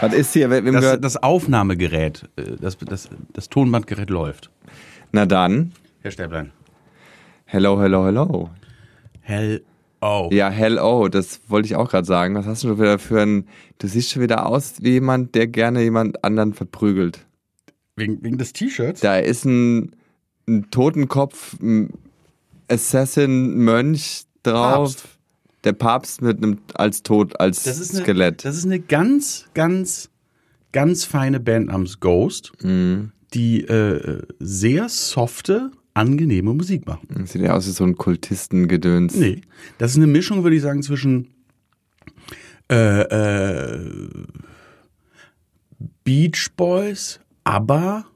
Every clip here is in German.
Was ist hier? Wem Das, gehört? das Aufnahmegerät, äh, das, das, das Tonbandgerät läuft. Na dann. Herr Stäblein. Hello, hello, hello. Hell oh. Ja, hello, das wollte ich auch gerade sagen. Was hast du schon wieder für ein. Du siehst schon wieder aus wie jemand, der gerne jemand anderen verprügelt. Wegen, wegen des T-Shirts? Da ist ein, ein Totenkopf, ein Assassin-Mönch drauf. Papst. Der Papst mit einem als Tod, als Das ist eine, Skelett. Das ist eine ganz, ganz, ganz feine Band namens Ghost, Mhm. die äh, sehr softe, angenehme Musik machen. Das Sieht ja aus wie so ein Kultistengedöns. Nee, das ist eine Mischung, würde ich sagen, zwischen äh, äh, Beach Boys, ABBA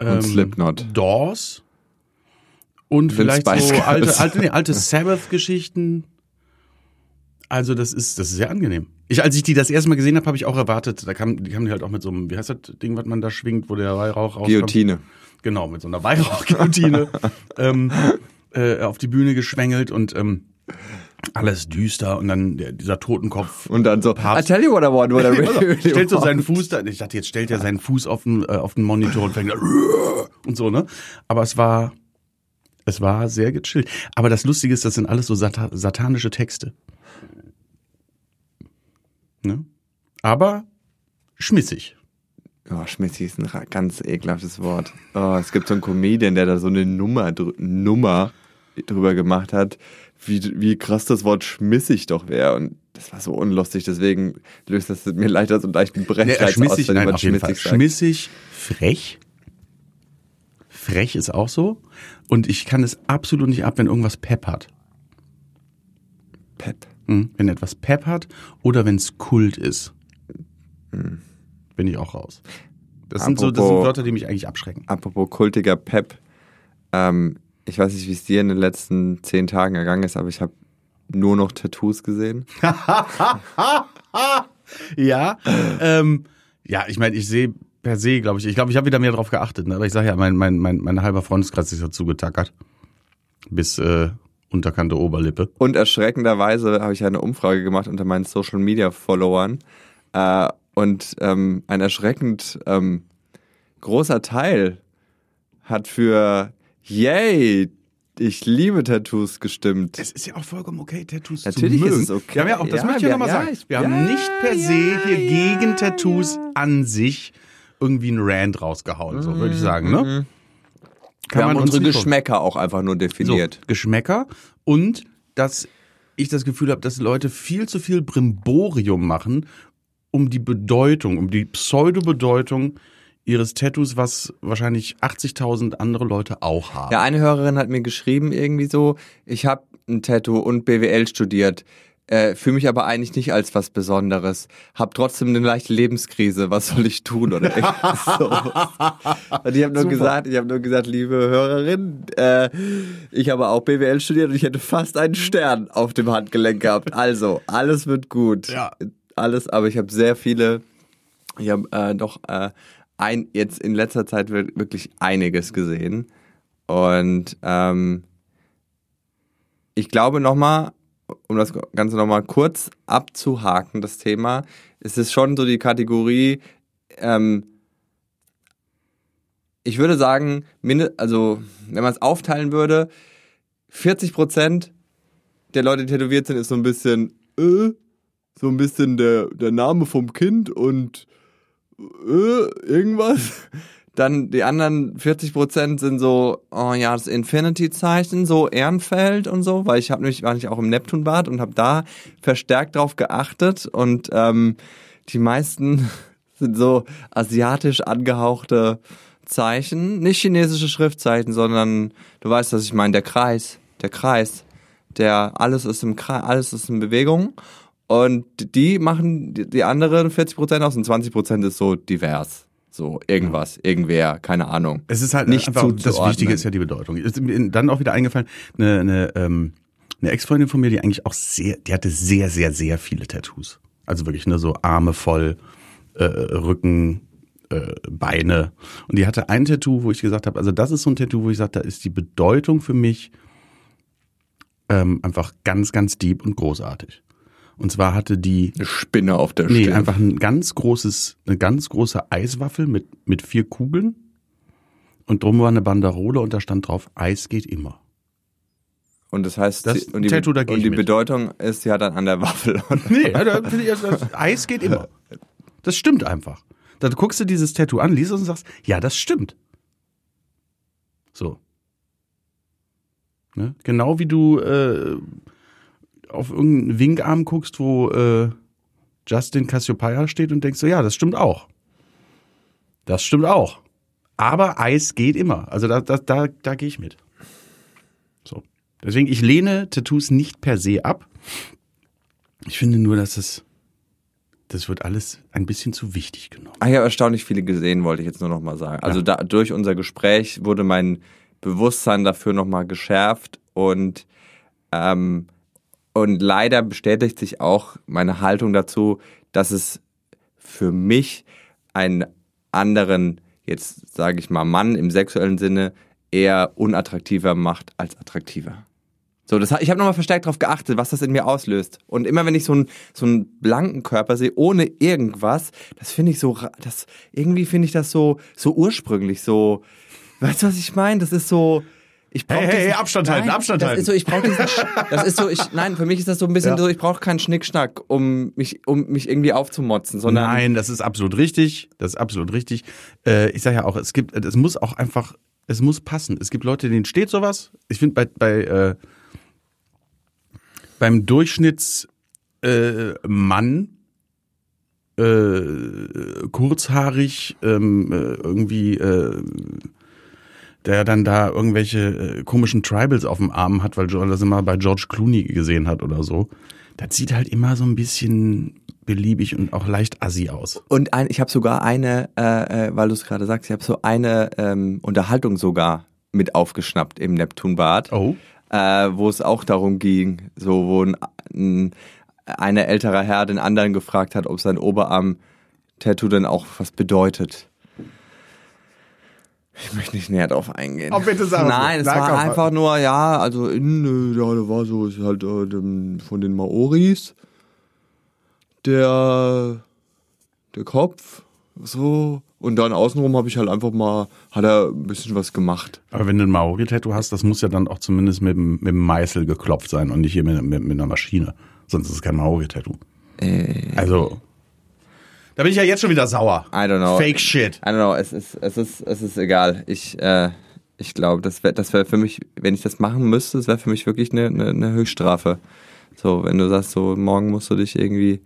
Und Slipknot. Doors und vielleicht so alte, alte, nee, alte Sabbath-Geschichten. Also das ist, das ist sehr angenehm. Ich, als ich die das erste Mal gesehen habe, habe ich auch erwartet, da kam, die kamen die halt auch mit so einem, wie heißt das Ding, was man da schwingt, wo der Weihrauch rauskommt? Guillotine. Genau, mit so einer Weihrauchguillotine ähm, äh, auf die Bühne geschwängelt und ähm, alles düster und dann der, dieser Totenkopf. Und dann so, I Papst. tell you what I want, what I really, really stellt so seinen Fuß da. Ich dachte, jetzt stellt er seinen Fuß auf den, äh, auf den Monitor und fängt da und so, ne? Aber es war, es war sehr gechillt. Aber das Lustige ist, das sind alles so sata satanische Texte. Ne? Aber schmissig. Oh, schmissig ist ein ganz ekelhaftes Wort. Oh, es gibt so einen Comedian, der da so eine Nummer, drü- Nummer drüber gemacht hat, wie, wie krass das Wort schmissig doch wäre. Und das war so unlustig, deswegen löst das mir leider so einen leichten Brechreiz schmissig, aus, wenn nein, jemand auf jeden Fall. schmissig. Schmissig, frech. Frech ist auch so. Und ich kann es absolut nicht ab, wenn irgendwas Pep hat. Pep. Hm? Wenn etwas Pep hat oder wenn es Kult ist. Bin ich auch raus. Das sind so das sind Apropos- Wörter, die mich eigentlich abschrecken. Apropos kultiger Pep. Ähm, ich weiß nicht, wie es dir in den letzten zehn Tagen ergangen ist, aber ich habe nur noch Tattoos gesehen. Ja, ähm, ja, ich meine, ich sehe per se, glaube ich, ich glaube, ich habe wieder mehr drauf geachtet, ne? aber ich sage ja, mein, mein, mein, mein halber Freundeskreis ist dazu getackert. Bis äh, unterkante Oberlippe. Und erschreckenderweise habe ich eine Umfrage gemacht unter meinen Social Media Followern. Äh, und ähm, ein erschreckend ähm, großer Teil hat für Yay, ich liebe Tattoos gestimmt. Es ist ja auch vollkommen okay, Tattoos Natürlich zu mögen. ist es okay. Ja, ja, auch das Ja, möchte ich ja wir- nochmal ja, sagen. Wir haben nicht per se hier ja, gegen Tattoos an sich irgendwie einen Rant rausgehauen, so würde ich sagen, ne? Wir haben uns unsere nicht vor- Geschmäcker auch einfach nur definiert. So, Geschmäcker und dass ich das Gefühl habe, dass Leute viel zu viel Brimborium machen um die Bedeutung, um die Pseudo-Bedeutung ihres Tattoos, was wahrscheinlich 80.000 andere Leute auch haben. Ja, eine Hörerin hat mir geschrieben irgendwie so, ich habe ein Tattoo und BWL studiert, äh, fühle mich aber eigentlich nicht als was Besonderes, hab trotzdem eine leichte Lebenskrise, was soll ich tun oder so. Und ich habe nur Super. gesagt, ich habe nur gesagt, liebe Hörerin, äh, ich habe auch BWL studiert und ich hätte fast einen Stern auf dem Handgelenk gehabt. Also, alles wird gut. Ja. Alles, aber ich habe sehr viele, ich habe äh, doch äh, ein, jetzt in letzter Zeit wir- wirklich einiges gesehen. Und ähm, ich glaube nochmal, um das Ganze nochmal kurz abzuhaken, das Thema, ist es schon so die Kategorie, ähm, ich würde sagen, also wenn man es aufteilen würde, 40 Prozent der Leute, die tätowiert sind, ist so ein bisschen, äh, so ein bisschen der, der Name vom Kind und äh, irgendwas. Dann die anderen 40% sind so, oh ja, das Infinity-Zeichen, so Ehrenfeld und so, weil ich habe nämlich, war nicht auch im Neptunbad und habe da verstärkt drauf geachtet und ähm, die meisten sind so asiatisch angehauchte Zeichen, nicht chinesische Schriftzeichen, sondern du weißt, was ich meine, der Kreis, der Kreis, der alles ist im Kreis, alles ist in Bewegung und die machen die, anderen 40% aus und 20% ist so divers. So, irgendwas, irgendwer, keine Ahnung. Es ist halt Nicht einfach, das. Wichtige ist ja die Bedeutung. Ist mir dann auch wieder eingefallen, eine, eine, ähm, eine Ex-Freundin von mir, die eigentlich auch sehr, die hatte sehr, sehr, sehr viele Tattoos. Also wirklich ne, so Arme voll, äh, Rücken, äh, Beine. Und die hatte ein Tattoo, wo ich gesagt habe, also das ist so ein Tattoo, wo ich sage, da ist die Bedeutung für mich ähm, einfach ganz, ganz deep und großartig. Und zwar hatte die Eine Spinne auf der nee, Stirn. einfach ein ganz großes, eine ganz große Eiswaffel mit mit vier Kugeln und drum war eine Banderole und da stand drauf Eis geht immer. Und das heißt, Das und die, Tattoo, da und die. Bedeutung ist ja dann an der Waffel. Nee, da finde ich, das Eis geht immer. Das stimmt einfach. Dann guckst du dieses Tattoo an, liest es und sagst, ja, das stimmt. So. Ne? Genau wie du äh, auf irgendeinen Winkarm guckst, wo äh, Justin Cassiopeia steht und denkst so, ja, das stimmt auch. Das stimmt auch. Aber Eis geht immer. Also da, da, da, da gehe ich mit. So. Deswegen, ich lehne Tattoos nicht per se ab. Ich finde nur, dass es, das wird alles ein bisschen zu wichtig genommen. Ah, ich habe erstaunlich viele gesehen, wollte ich jetzt nur noch mal sagen. Also da, durch unser Gespräch wurde mein Bewusstsein dafür noch mal geschärft und ähm, und leider bestätigt sich auch meine Haltung dazu, dass es für mich einen anderen, jetzt sage ich mal Mann im sexuellen Sinne, eher unattraktiver macht als attraktiver. So, das, ich habe nochmal verstärkt darauf geachtet, was das in mir auslöst. Und immer wenn ich so einen so einen blanken Körper sehe, ohne irgendwas, das finde ich so, das irgendwie finde ich das so so ursprünglich, so, weißt du, was ich meine? Das ist so, ich brauche Hey, hey, hey, Abstand halten, Abstand das halten. Ist so, ich brauche diesen, das ist so, ich, nein, für mich ist das so ein bisschen Ja. so, ich brauche keinen Schnickschnack, um mich, um mich irgendwie aufzumotzen, sondern Nein, das ist absolut richtig. Das ist absolut richtig. Äh, ich sage ja auch, es gibt, es muss auch einfach, es muss passen. Es gibt Leute, denen steht sowas. Ich finde bei, bei äh, beim Durchschnitts äh, Mann äh, kurzhaarig ähm, äh, irgendwie äh, der dann da irgendwelche äh, komischen Tribals auf dem Arm hat, weil er das immer bei George Clooney gesehen hat oder so. Das sieht halt immer so ein bisschen beliebig und auch leicht assi aus. Und ein, ich habe sogar eine, äh, äh, weil du es gerade sagst, ich habe so eine ähm, Unterhaltung sogar mit aufgeschnappt im Neptunbad, Oh. äh, wo es auch darum ging, so wo ein, ein eine älterer Herr den anderen gefragt hat, ob sein Oberarm-Tattoo denn auch was bedeutet. Ich möchte nicht näher drauf eingehen. Oh, bitte sag Nein, es war komm. einfach nur, ja, also innen, äh, ja, da war so, ist halt äh, von den Maoris der, der Kopf, so. Und dann außenrum habe ich halt einfach mal, hat er ein bisschen was gemacht. Aber wenn du ein Maori-Tattoo hast, das muss ja dann auch zumindest mit, dem- mit dem Meißel geklopft sein und nicht hier mit, mit, mit einer Maschine. Sonst ist es kein Maori-Tattoo. Also, da bin ich ja jetzt schon wieder sauer. I don't know. Fake shit. I don't know, es ist, es ist, es ist egal. Ich, äh, ich glaube, das wäre das wär für mich, wenn ich das machen müsste, das wäre für mich wirklich eine, eine, eine Höchststrafe. So, wenn du sagst, so morgen musst du dich irgendwie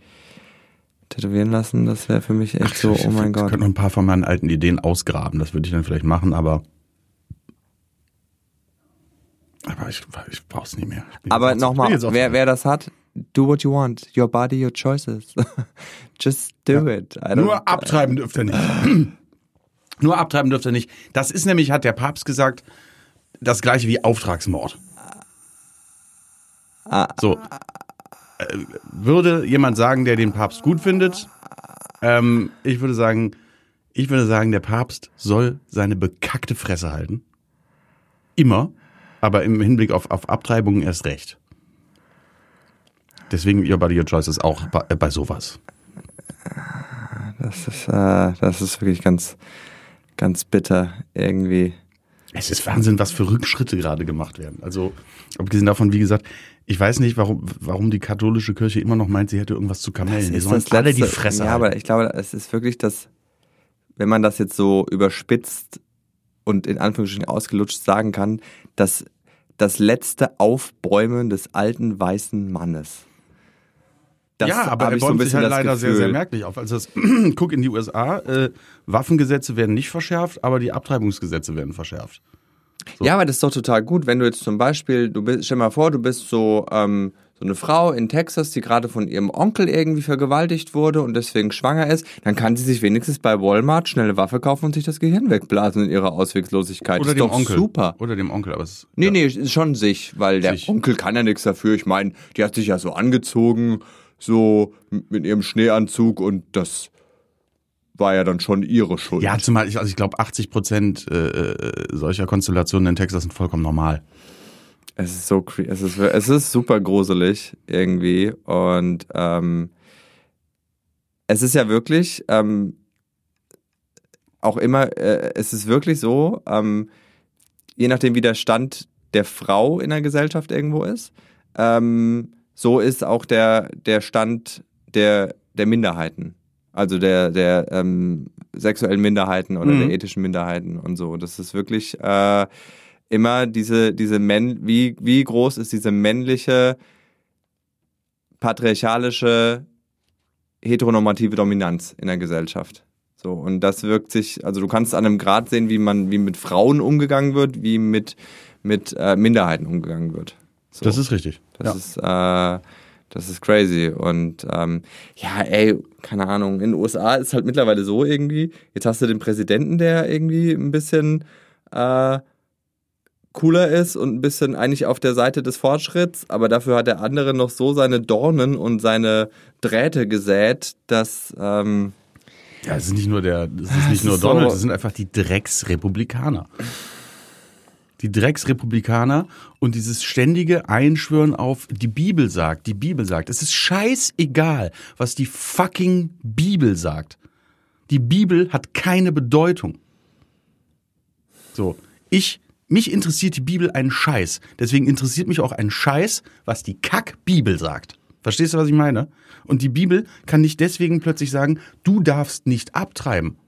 tätowieren lassen, das wäre für mich echt so, oh mein Ich Gott. könnte noch ein paar von meinen alten Ideen ausgraben. Das würde ich dann vielleicht machen, aber. Aber ich, ich brauch's nicht mehr. Ich Aber ich nochmal, wer, wer das hat, do what you want. Your body, your choices. Just do it. I don't- Nur abtreiben dürft ihr nicht. Nur abtreiben dürft ihr nicht. Das ist nämlich, hat der Papst gesagt, das gleiche wie Auftragsmord. So. Äh, Würde jemand sagen, der den Papst gut findet, ähm, ich würde sagen, ich würde sagen, der Papst soll seine bekackte Fresse halten. Immer. Aber im Hinblick auf, auf Abtreibungen erst recht. Deswegen Your Body Your Choice ist auch bei, äh, bei sowas. Das ist, äh, das ist wirklich ganz, ganz bitter irgendwie. Es ist Wahnsinn, was für Rückschritte gerade gemacht werden. Also, abgesehen davon, wie gesagt, ich weiß nicht, warum, warum die katholische Kirche immer noch meint, sie hätte irgendwas zu kamellen. Die ist sollen das alle die. Fresse Ja, halten. aber ich glaube, es ist wirklich das, wenn man das jetzt so überspitzt und in Anführungsstrichen ausgelutscht sagen kann, dass das letzte Aufbäumen des alten weißen Mannes. Das ja, aber er ich so bäumt sich halt leider sehr, Gefühl. sehr merklich auf. Also das, guck in die USA, äh, Waffengesetze werden nicht verschärft, aber die Abtreibungsgesetze werden verschärft. Ja, aber das ist doch total gut, wenn du jetzt zum Beispiel, du bist, stell mal vor, du bist so, ähm, so eine Frau in Texas, die gerade von ihrem Onkel irgendwie vergewaltigt wurde und deswegen schwanger ist, dann kann sie sich wenigstens bei Walmart schnell eine Waffe kaufen und sich das Gehirn wegblasen in ihrer Ausweglosigkeit. Oder ist dem doch Onkel. super. Oder dem Onkel, aber es Nee, ja. nee, ist schon sich, weil der Sich. Onkel kann ja nichts dafür. Ich meine, die hat sich ja so angezogen, so mit ihrem Schneeanzug und das war ja dann schon ihre Schuld. Ja, zumal ich, also ich glaube, 80 Prozent äh, äh, solcher Konstellationen in Texas sind vollkommen normal. Es ist so es ist, es ist super gruselig irgendwie und ähm, es ist ja wirklich ähm, auch immer, äh, es ist wirklich so, ähm, je nachdem wie der Stand der Frau in der Gesellschaft irgendwo ist, ähm, so ist auch der, der Stand der, der Minderheiten. Also der, der ähm, sexuellen Minderheiten oder Mhm. der ethischen Minderheiten und so. Das ist wirklich äh, immer diese, diese Männ wie, wie groß ist diese männliche, patriarchalische, heteronormative Dominanz in der Gesellschaft. So, und das wirkt sich, also du kannst an einem Grad sehen, wie man, wie mit Frauen umgegangen wird, wie mit, mit äh, Minderheiten umgegangen wird. So. Das ist richtig. Das ja. ist, äh, das ist crazy. Und ähm, ja, ey, keine Ahnung, in den USA ist halt mittlerweile so irgendwie, jetzt hast du den Präsidenten, der irgendwie ein bisschen äh, cooler ist und ein bisschen eigentlich auf der Seite des Fortschritts, aber dafür hat der andere noch so seine Dornen und seine Drähte gesät, dass ähm, Ja, es ist nicht nur der, es ist nicht nur so- Donald, es sind einfach die Drecksrepublikaner. Die Drecksrepublikaner und dieses ständige Einschwören auf die Bibel sagt, die Bibel sagt. Es ist scheißegal, was die fucking Bibel sagt. Die Bibel hat keine Bedeutung. So, ich, mich interessiert die Bibel einen Scheiß. Deswegen interessiert mich auch ein Scheiß, was die Kack-Bibel sagt. Verstehst du, was ich meine? Und die Bibel kann nicht deswegen plötzlich sagen, du darfst nicht abtreiben.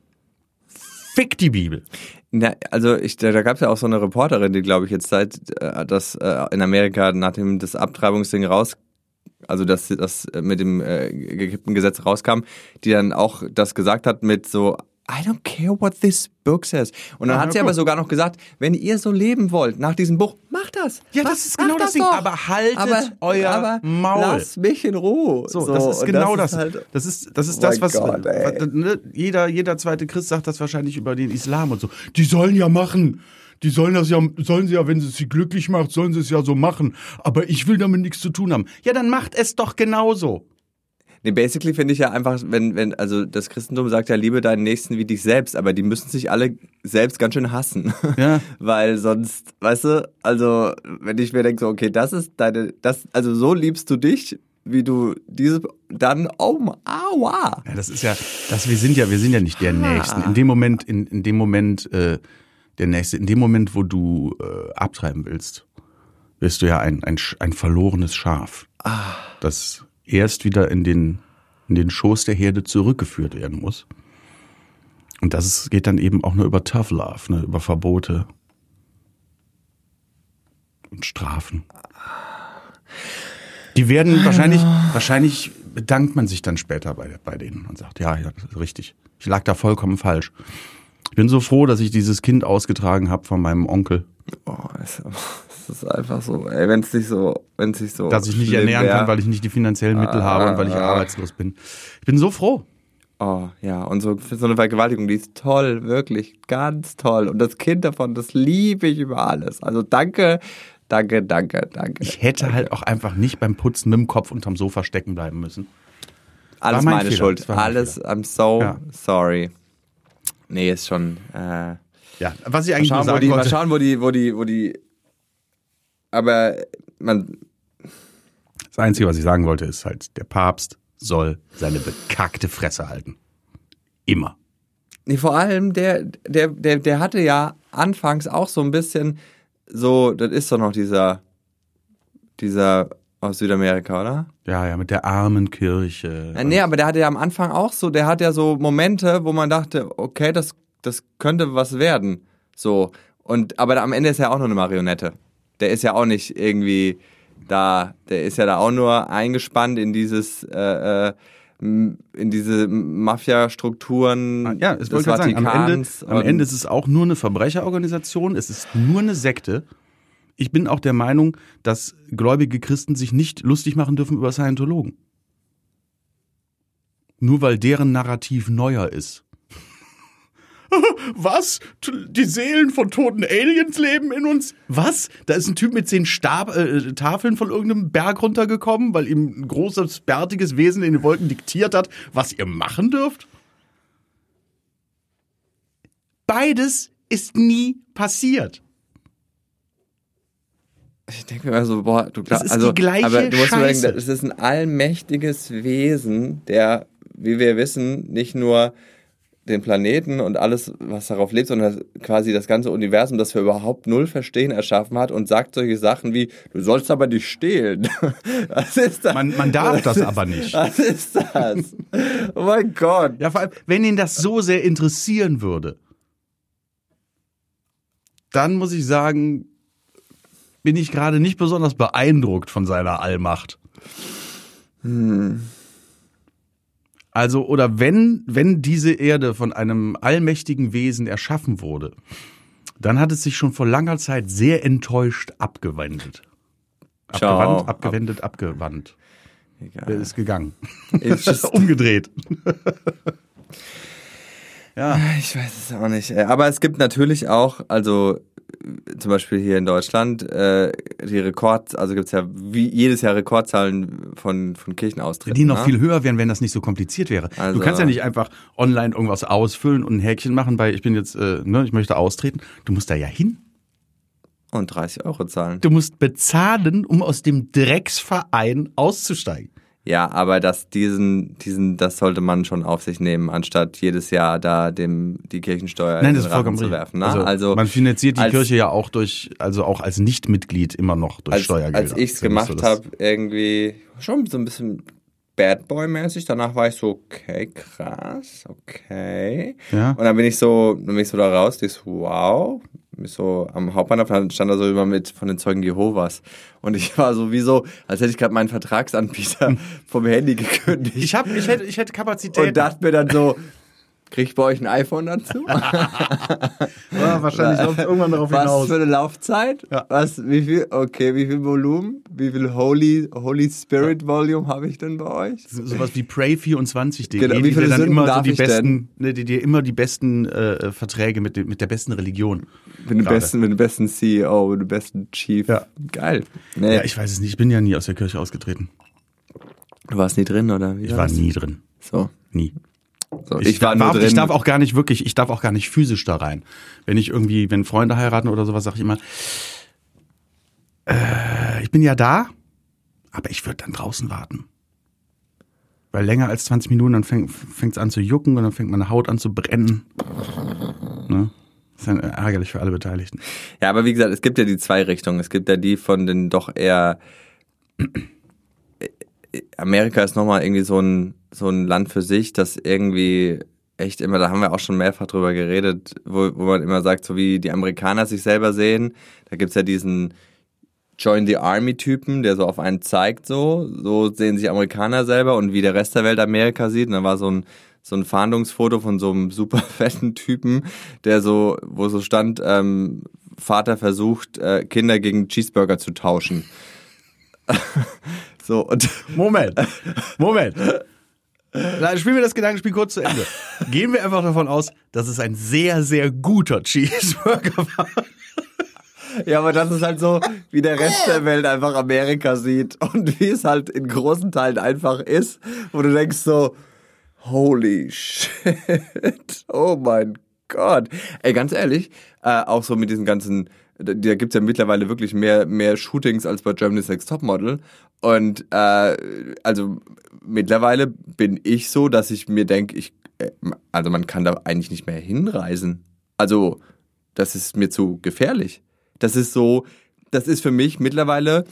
Fick die Bibel. Na, also ich, da, da gab es ja auch so eine Reporterin, die glaube ich jetzt seit äh, das äh, in Amerika nachdem das Abtreibungsding raus, also dass das äh, mit dem äh, gekippten Gesetz rauskam, die dann auch das gesagt hat mit so I don't care what this book says. Und dann Ah, hat sie guck. aber sogar noch gesagt, wenn ihr so leben wollt nach diesem Buch, macht das. Ja, Macht- das ist genau das Ding. doch. Aber haltet euer Maul. Lass mich in Ruhe. So, das ist genau das. ist halt- das ist, das ist Oh das, mein was, ey. was ne, jeder, jeder zweite Christ sagt das wahrscheinlich über den Islam und so. Die sollen ja machen. Die sollen das ja, sollen sie ja, wenn es sie glücklich macht, sollen sie es ja so machen. Aber ich will damit nichts zu tun haben. Ja, dann macht es doch genauso. Nee, basically finde ich ja einfach, wenn, wenn, also das Christentum sagt ja, liebe deinen Nächsten wie dich selbst, aber die müssen sich alle selbst ganz schön hassen. Ja. Weil sonst, weißt du, also wenn ich mir denke, so, okay, das ist deine, das, also so liebst du dich, wie du diese, dann, oh, aua. Ja, das ist ja, das, wir sind ja, wir sind ja nicht der Nächsten. In dem Moment, in, in dem Moment, äh, der Nächste, in dem Moment, wo du äh, abtreiben willst, bist du ja ein, ein, ein verlorenes Schaf. Das erst wieder in den, in den Schoß der Herde zurückgeführt werden muss. Und das ist, geht dann eben auch nur über Tough Love, ne, über Verbote und Strafen. Die werden wahrscheinlich, wahrscheinlich bedankt man sich dann später bei, bei denen und sagt, ja, ja, das ist richtig. Ich lag da vollkommen falsch. Ich bin so froh, dass ich dieses Kind ausgetragen habe von meinem Onkel, Oh, es ist einfach so, ey, wenn es sich so, wenn es sich so. dass ich nicht ernähren wär. kann, weil ich nicht die finanziellen Mittel habe und weil ich arbeitslos bin. Ich bin so froh. Oh, ja, und so, so eine Vergewaltigung, die ist toll, wirklich, ganz toll. Und das Kind davon, das liebe ich über alles. Also danke, danke, danke, danke. Ich hätte halt auch einfach nicht beim Putzen mit dem Kopf unterm Sofa stecken bleiben müssen. Alles mein meine Fehler, Schuld. mein Alles, I'm so Ja. sorry. Nee, ist schon. Äh, Ja, was ich mal, eigentlich nur schauen, wo die, mal wollte. schauen, wo die, wo die, wo die. Aber man, Das Einzige, was ich sagen wollte, ist halt, der Papst soll seine bekackte Fresse halten. Immer. Nee, vor allem, der, der, der, der hatte ja anfangs auch so ein bisschen so, das ist doch noch dieser, dieser aus Südamerika, oder? Ja, ja, mit der armen Kirche. Äh, nee, aber der hatte ja am Anfang auch so, der hat ja so Momente, wo man dachte, okay, das, das könnte was werden. So. Und, aber am Ende ist er auch nur eine Marionette. Der ist ja auch nicht irgendwie da, der ist ja da auch nur eingespannt in dieses, äh, äh, in diese Mafia-Strukturen Ah, Ja, es wollte gerade sagen, am Ende, am Ende ist es auch nur eine Verbrecherorganisation, es ist nur eine Sekte. Ich bin auch der Meinung, dass gläubige Christen sich nicht lustig machen dürfen über Scientologen. Nur weil deren Narrativ neuer ist. Was? Die Seelen von toten Aliens leben in uns? Was? Da ist ein Typ mit zehn Stab äh, Tafeln von irgendeinem Berg runtergekommen, weil ihm ein großes, bärtiges Wesen in den Wolken diktiert hat, was ihr machen dürft? Beides ist nie passiert. Ich denke mir immer so, boah, du glaubst, also, die gleiche aber du musst Scheiße. überlegen, das ist ein allmächtiges Wesen, der, wie wir wissen, nicht nur den Planeten und alles, was darauf lebt, sondern quasi das ganze Universum, das wir überhaupt null verstehen, erschaffen hat und sagt solche Sachen wie, du sollst aber nicht stehlen. Was ist das? Man, man darf das aber nicht. Was ist das? Oh mein Gott. Ja, vor allem, wenn ihn das so sehr interessieren würde, dann muss ich sagen, bin ich gerade nicht besonders beeindruckt von seiner Allmacht. Also, oder wenn, wenn diese Erde von einem allmächtigen Wesen erschaffen wurde, dann hat es sich schon vor langer Zeit sehr enttäuscht abgewendet. Ciao. Abgewandt, abgewendet, abgewandt. Er Egal. ist gegangen. Just- Umgedreht. ja. Ich weiß es auch nicht. ey. Aber es gibt natürlich auch, also äh, zum Beispiel hier in Deutschland, äh, die Rekord, also gibt es ja wie jedes Jahr Rekordzahlen von, von Kirchenaustritten. Die noch ne? viel höher wären, wenn das nicht so kompliziert wäre. Also- du kannst ja nicht einfach online irgendwas ausfüllen und ein Häkchen machen, weil ich bin jetzt, äh, ne, ich möchte austreten. Du musst da ja hin. Und 30 Euro zahlen. Du musst bezahlen, um aus dem Drecksverein auszusteigen. Ja, aber das, diesen, diesen, das sollte man schon auf sich nehmen, anstatt jedes Jahr da dem die Kirchensteuer Nein, in das den ist vollkommen Rachen zu werfen. Ne? Also, man finanziert die als- Kirche ja auch durch, also auch als Nichtmitglied immer noch durch als, Steuergelder. als ich es so, gemacht dass- habe, irgendwie schon so ein bisschen Bad Boy-mäßig. Danach war ich so, okay, krass, okay. Ja. Und dann bin ich so, dann bin ich so da raus, die so, wow. So am Hauptbahnhof, stand da so immer mit von den Zeugen Jehovas. Und ich war so wie so, als hätte ich gerade meinen Vertragsanbieter vom Handy gekündigt. Ich, hab, ich, hätte, ich hätte Kapazität. und dachte mir dann so, krieg ich bei euch ein iPhone dazu? ja, wahrscheinlich läuft irgendwann darauf Was hinaus. für eine Laufzeit? Ja. Was, wie viel, okay, wie viel Volumen? Wie viel Holy, Holy Spirit Volume habe ich denn bei euch? sowas wie Pray24.de, Genau, wie die viele dir dann Sünden immer so die besten, ne, die dir immer die besten äh, Verträge mit, mit der besten Religion. Mit dem besten, mit dem besten CEO, mit dem besten Chief. Ja. Geil. Nee, Ja, ich weiß es nicht, ich bin ja nie aus der Kirche ausgetreten. du warst nie drin, oder? Wie Ich war nie drin. So. Nie. So. Ich, Ich, war nur darf, drin. ich darf auch gar nicht wirklich, ich darf auch gar nicht physisch da rein. Wenn ich irgendwie, wenn Freunde heiraten oder sowas, sage ich immer, äh, ich bin ja da, aber ich würde dann draußen warten. Weil länger als 20 Minuten, dann fängt es an zu jucken und dann fängt meine Haut an zu brennen. Ne? Das ist dann ärgerlich für alle Beteiligten. Ja, aber wie gesagt, es gibt ja die zwei Richtungen. Es gibt ja die von den doch eher. Amerika ist nochmal irgendwie so ein, so ein Land für sich, das irgendwie echt immer, da haben wir auch schon mehrfach drüber geredet, wo, wo man immer sagt, so wie die Amerikaner sich selber sehen. Da gibt's ja diesen Join the Army-Typen, der so auf einen zeigt, so. So sehen sich Amerikaner selber und wie der Rest der Welt Amerika sieht. Und da war so ein, so ein Fahndungsfoto von so einem super fetten Typen, der so, wo so stand, ähm, Vater versucht, äh, Kinder gegen Cheeseburger zu tauschen. so, und Moment, Moment. Na, spielen wir das Gedankenspiel kurz zu Ende. Gehen wir einfach davon aus, dass es ein sehr, sehr guter Cheeseburger war. Ja, aber das ist halt so, wie der Rest der Welt einfach Amerika sieht und wie es halt in großen Teilen einfach ist, wo du denkst so, holy shit, oh mein Gott. Ey, ganz ehrlich, äh, auch so mit diesen ganzen, da da gibt's ja mittlerweile wirklich mehr, mehr Shootings als bei Germany's Next Topmodel und äh, also mittlerweile bin ich so, dass ich mir denke, ich, äh, also man kann da eigentlich nicht mehr hinreisen. Also, das ist mir zu gefährlich. Das ist so, das ist für mich mittlerweile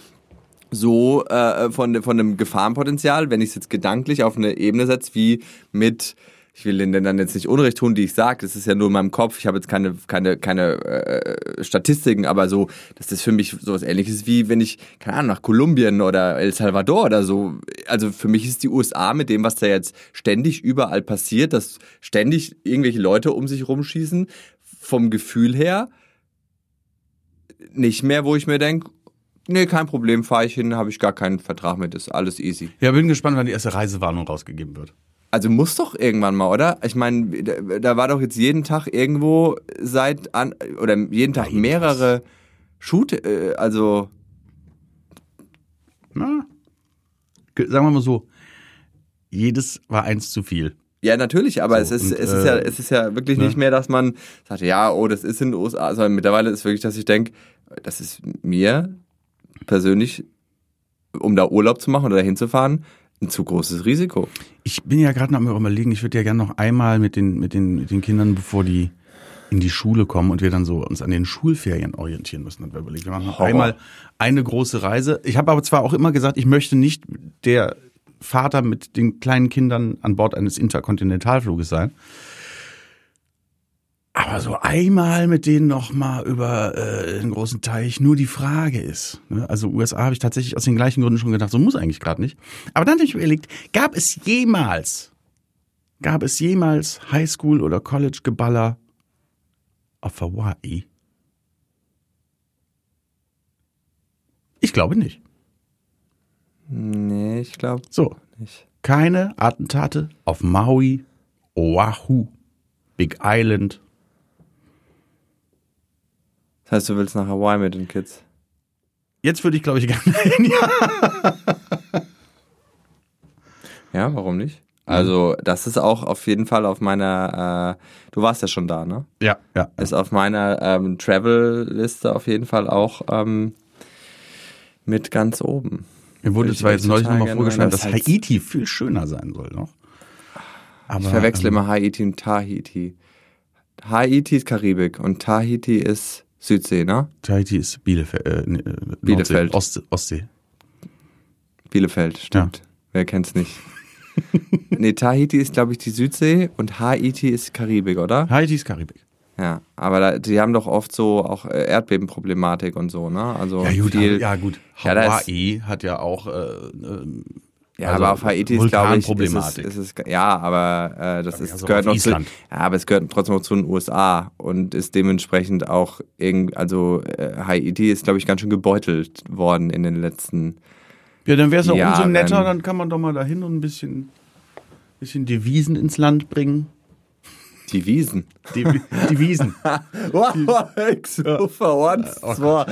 so äh, von, von einem Gefahrenpotenzial, wenn ich es jetzt gedanklich auf eine Ebene setze, wie mit, ich will denen dann jetzt nicht Unrecht tun, die ich sage, das ist ja nur in meinem Kopf, ich habe jetzt keine, keine, keine äh, Statistiken, aber so, das ist für mich sowas ähnliches wie, wenn ich, keine Ahnung, nach Kolumbien oder El Salvador oder so, also für mich ist die USA mit dem, was da jetzt ständig überall passiert, dass ständig irgendwelche Leute um sich rumschießen, vom Gefühl her, nicht mehr, wo ich mir denke, nee, kein Problem, fahre ich hin, habe ich gar keinen Vertrag mit, ist alles easy. Ja, bin gespannt, wann die erste Reisewarnung rausgegeben wird. Also muss doch irgendwann mal, oder? Ich meine, da, da war doch jetzt jeden Tag irgendwo seit an oder jeden Tag Nein, mehrere Shoot, äh, also Na, ge- sagen wir mal so, jedes war eins zu viel. ja natürlich, aber So, es ist und, es ist ja äh, es ist ja wirklich ne? nicht mehr, dass man sagt, ja, oh, das ist in den USA, sondern mittlerweile ist wirklich, dass ich denke, das ist mir persönlich, um da Urlaub zu machen oder dahin zu fahren, ein zu großes Risiko. Ich bin ja gerade noch am überlegen, ich würde ja gerne noch einmal mit den, mit den, mit den Kindern, bevor die in die Schule kommen und wir dann so uns an den Schulferien orientieren müssen. Dann wir überlegen, wir machen noch Horror. einmal eine große Reise. Ich habe aber zwar auch immer gesagt, ich möchte nicht der Vater mit den kleinen Kindern an Bord eines Interkontinentalfluges sein. Aber so einmal mit denen noch mal über äh, den großen Teich. Nur die Frage ist, ne, also USA habe ich tatsächlich aus den gleichen Gründen schon gedacht, so muss eigentlich gerade nicht. Aber dann habe ich mir überlegt, gab es jemals, gab es jemals Highschool oder College Geballer auf Hawaii? Ich glaube nicht. Nee, ich glaube So, nicht. keine Attentate auf Maui, Oahu, Big Island. Das heißt, du willst nach Hawaii mit den Kids. Jetzt würde ich, glaube ich, gerne hin. Ja. Ja, warum nicht? Also, das ist auch auf jeden Fall auf meiner, äh, du warst ja schon da, ne? ja, ja. Ist auf meiner ähm, Travel-Liste auf jeden Fall auch ähm, mit ganz oben. Mir wurde zwar jetzt neulich nochmal vorgeschlagen, dass heißt- Haiti viel schöner sein soll noch. Aber, Ich verwechsle ähm, immer Haiti und Tahiti. Haiti ist Karibik und Tahiti ist Südsee, ne? Tahiti ist Bielefeld. Äh, nee, äh, Bielefeld. Nordsee, Ost, Ostsee. Bielefeld, stimmt. Wer kennt's nicht? nee, Tahiti ist, glaube ich, die Südsee und Haiti ist Karibik, oder? Haiti ist Karibik. Ja, aber da, die haben doch oft so auch äh, Erdbebenproblematik und so, ne? Also Ja gut, viel, ja, gut. Ja, Hawaii hat ja auch äh, ähm, Ja, Also aber auf Haiti ist, glaube ich, ist es, ist es, ja, aber äh, das ist, also gehört noch zu, Island. ja, aber es gehört trotzdem noch zu den USA und ist dementsprechend auch irgend, also äh, Haiti ist, glaube ich, ganz schön gebeutelt worden in den letzten. Ja, dann wäre es auch umso netter, dann kann man doch mal dahin und ein bisschen, bisschen Devisen ins Land bringen. Die Wiesen. Die, Devisen. Wow, ich so verwandt. Oh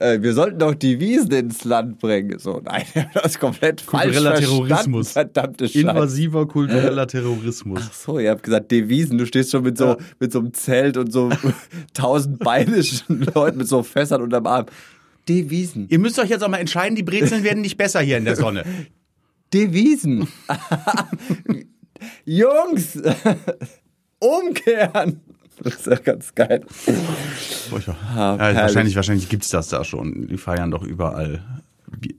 äh, wir sollten doch die Wiesen ins Land bringen. So, nein, das ist komplett falsch Kultureller. Terrorismus. Verdammte Scheiße. Invasiver kultureller Terrorismus. Ach so, ihr habt gesagt Devisen. Du stehst schon mit so, mit so einem Zelt und so tausend beinischen Leuten mit so Fässern unterm Arm. Devisen. Ihr müsst euch jetzt auch mal entscheiden, die Brezeln werden nicht besser hier in der Sonne. Devisen. Jungs, umkehren. Das ist ja ganz geil. Furchtbar. Ah, ja, wahrscheinlich wahrscheinlich gibt's das da schon. Die feiern doch überall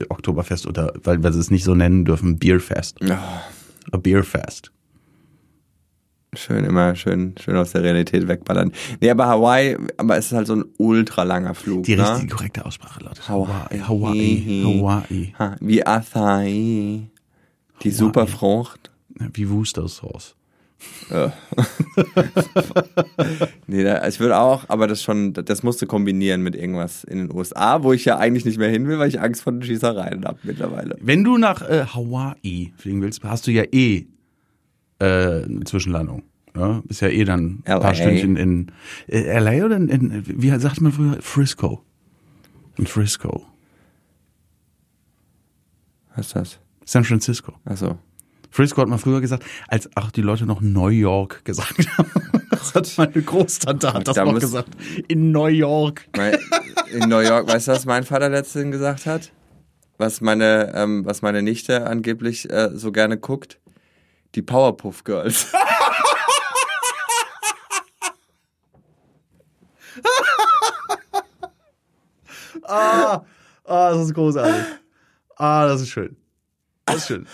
Oktoberfest oder, weil wir es nicht so nennen dürfen, Beerfest. A Beerfest. Schön, immer schön, schön aus der Realität wegballern. Nee, aber Hawaii, aber es ist halt so ein ultra langer Flug. Die ne? richtige korrekte Aussprache, Leute. Hawaii. Hawaii. Hawaii. Ha, Wie Acai. Die Superfrucht. Wie Wustersauce. Nee, da, ich würde auch, aber das schon, das musst du kombinieren mit irgendwas in den USA, wo ich ja eigentlich nicht mehr hin will, weil ich Angst vor den Schießereien habe mittlerweile. Wenn du nach äh, Hawaii fliegen willst, hast du ja eh äh, eine Zwischenlandung. Ja? Bist ja eh dann ein LA. paar Stündchen in äh, LA oder in, in, wie sagt man früher? Frisco. In Frisco. Was ist das? San Francisco. Achso. Frisco hat man früher gesagt, als auch die Leute noch New York gesagt haben. Das hat meine Großtante hat das Da noch gesagt. In New York. In New York, weißt du, was mein Vater letztens gesagt hat? Was meine, ähm, was meine Nichte angeblich äh, so gerne guckt? Die Powerpuff Girls. Ah, ah, das ist großartig. Ah, das ist schön. Das ist schön.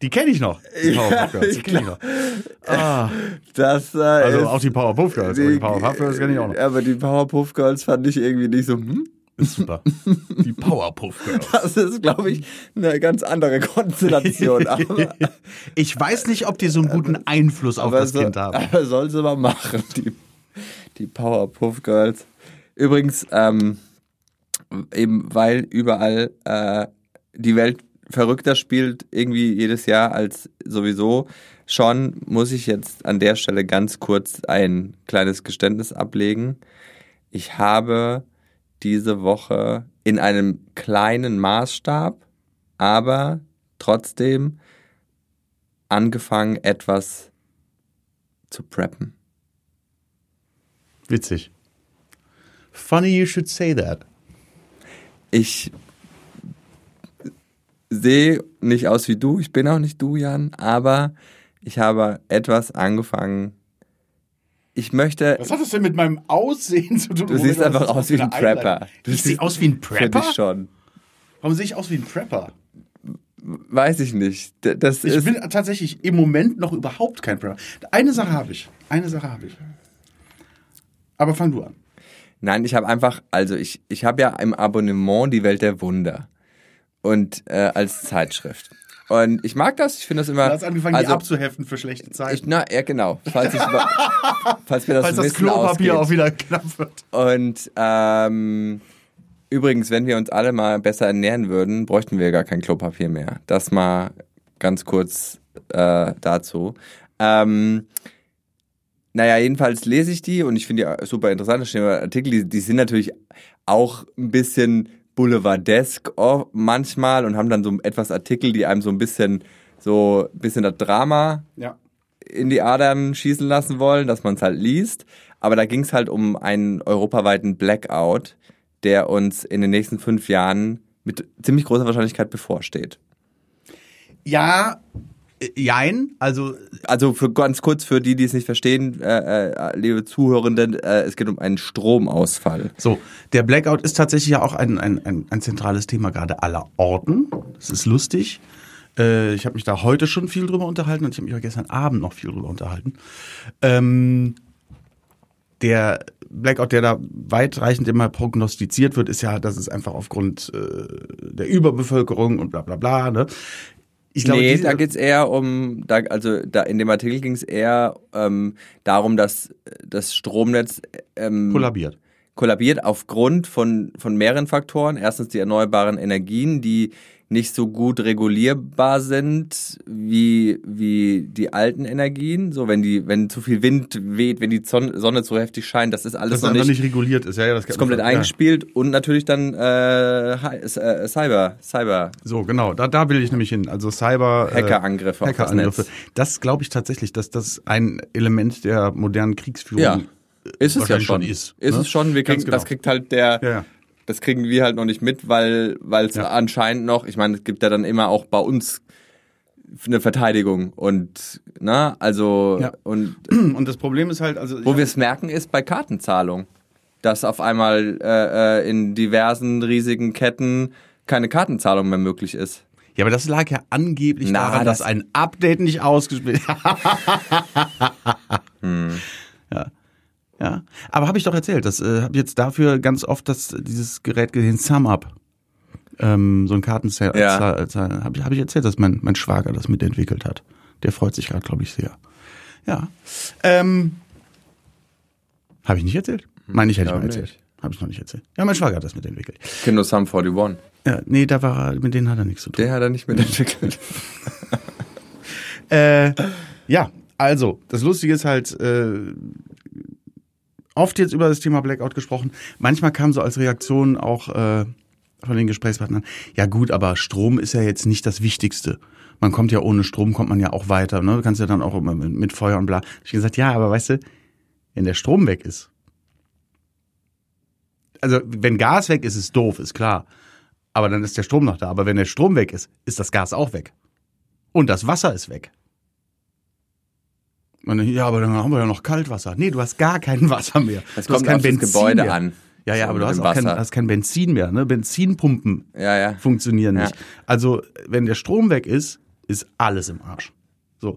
Die kenne ich noch. Die Powerpuff Girls, die kenne ich noch. Ah, Das äh, also auch die Powerpuff Girls, aber die Powerpuff Girls kenne ich auch noch. Aber die Powerpuff Girls fand ich irgendwie nicht so, hm? Ist super. Die Powerpuff Girls. Das ist, glaube ich, eine ganz andere Konstellation. Aber, Ich weiß nicht, ob die so einen guten Einfluss auf das so, Kind haben. aber soll sie mal machen, die, die Powerpuff Girls. Übrigens, ähm, eben weil überall äh, die Welt verrückter spielt, irgendwie jedes Jahr als sowieso schon, muss ich jetzt an der Stelle ganz kurz ein kleines Geständnis ablegen. Ich habe diese Woche in einem kleinen Maßstab, aber trotzdem angefangen, etwas zu preppen. Witzig. Funny you should say that. Ich sehe nicht aus wie du, ich bin auch nicht du, Jan, aber ich habe etwas angefangen. Ich möchte. Was hat das denn mit meinem Aussehen zu tun? Du siehst einfach aus wie ein Prepper. Du Ich sehe siehst- aus wie ein Prepper? dich schon. Warum sehe ich aus wie ein Prepper? Weiß ich nicht. Das Ich ist. bin tatsächlich im Moment noch überhaupt kein Prepper. Eine Sache habe ich. Eine Sache habe ich. Aber fang du an. Nein, ich habe einfach, also ich, ich habe ja im Abonnement die Welt der Wunder. Und äh, als Zeitschrift. Und ich mag das, ich finde das immer. Du hast angefangen, die also, abzuheften für schlechte ich, Zeiten. na, ja, genau. Falls, ich, falls mir das, Falls das Klopapier auch ausgeht. wieder knapp wird. Und ähm, übrigens, wenn wir uns alle mal besser ernähren würden, bräuchten wir gar kein Klopapier mehr. Das mal ganz kurz äh, dazu. Ähm, naja, jedenfalls lese ich die und ich finde die super interessant. Da stehen Artikel, die, die sind natürlich auch ein bisschen boulevardesk oh, manchmal und haben dann so etwas Artikel, die einem so ein bisschen so ein bisschen das Drama Ja. in die Adern schießen lassen wollen, dass man es halt liest. Aber da ging es halt um einen europaweiten Blackout, der uns in den nächsten fünf Jahren mit ziemlich großer Wahrscheinlichkeit bevorsteht. Ja, jein. Also, Also für ganz kurz für die, die es nicht verstehen, äh, äh, liebe Zuhörenden, äh, es geht um einen Stromausfall. so, der Blackout ist tatsächlich ja auch ein, ein, ein, ein zentrales Thema gerade aller Orten. Das ist lustig. Äh, ich habe mich da heute schon viel drüber unterhalten und ich habe mich auch gestern Abend noch viel drüber unterhalten. Ähm, der Blackout, der da weitreichend immer prognostiziert wird, ist ja, dass es einfach aufgrund äh, der Überbevölkerung und bla bla bla. Ne? Ich nee, diese- da geht's eher um, da, also da in dem Artikel ging es eher ähm, darum, dass das Stromnetz ähm, kollabiert. kollabiert aufgrund von, von mehreren Faktoren. Erstens die erneuerbaren Energien, die nicht so gut regulierbar sind wie, wie die alten Energien. So, wenn die, wenn zu viel Wind weht, wenn die Sonne, Sonne zu heftig scheint, das ist alles noch nicht, nicht reguliert ist. Ja, ja, das ist komplett eingespielt und natürlich dann äh, äh, Cyber, Cyber So, genau, da, da will ich nämlich hin. Also Cyber. äh, Hackerangriffe auf das Hackerangriffe. Netz. Das glaube ich tatsächlich, dass das ein Element der modernen Kriegsführung Ja. Ist es ja schon. ist, Ist ne? es schon. Wir kriegen, genau. das kriegt halt der, Ja, ja. Das kriegen wir halt noch nicht mit, weil es Ja. anscheinend noch, ich meine, es gibt ja dann immer auch bei uns eine Verteidigung und na, also Ja. und Und das Problem ist halt, also. wo wir es merken ist bei Kartenzahlung, dass auf einmal äh, äh, in diversen riesigen Ketten keine Kartenzahlung mehr möglich ist. ja, aber das lag ja angeblich Na, daran, dass das- ein Update nicht ausgespielt Hm. Ja. Ja. Aber habe ich doch erzählt, das äh, habe jetzt dafür ganz oft das, dieses Gerät gesehen, SumUp. Ähm, so ein Kartenzähler. Ja. Habe ich, hab ich erzählt, dass mein, mein Schwager das mitentwickelt hat. Der freut sich gerade, glaube ich, sehr. Ja. Ähm, habe ich nicht erzählt? Meine ich, hätte ich mal erzählt. nicht. Habe ich noch nicht erzählt. Ja, mein Schwager hat das mitentwickelt. Kino Sum 41. Ja, nee, da war er, mit denen hat er nichts zu tun. Der hat er nicht mitentwickelt. Äh, ja, also, das Lustige ist halt, äh, oft jetzt über das Thema Blackout gesprochen. Manchmal kam so als Reaktion auch äh, von den Gesprächspartnern, ja gut, aber Strom ist ja jetzt nicht das Wichtigste. Man kommt ja ohne Strom, kommt man ja auch weiter. Ne? Du kannst ja dann auch immer mit, mit Feuer und bla. Ich gesagt, ja, aber weißt du, wenn der Strom weg ist, also wenn Gas weg ist, ist doof, ist klar. Aber dann ist der Strom noch da. Aber wenn der Strom weg ist, ist das Gas auch weg. Und das Wasser ist weg. Und dann, ja, aber dann haben wir ja noch Kaltwasser. Nee, du hast gar kein Wasser mehr. Es du hast kommt kein auf das Benzin Gebäude mehr. an. Ja, ja, aber du hast auch kein, hast kein Benzin mehr. Ne? Benzinpumpen Ja, ja. funktionieren Ja. nicht. Also, wenn der Strom weg ist, ist alles im Arsch. So.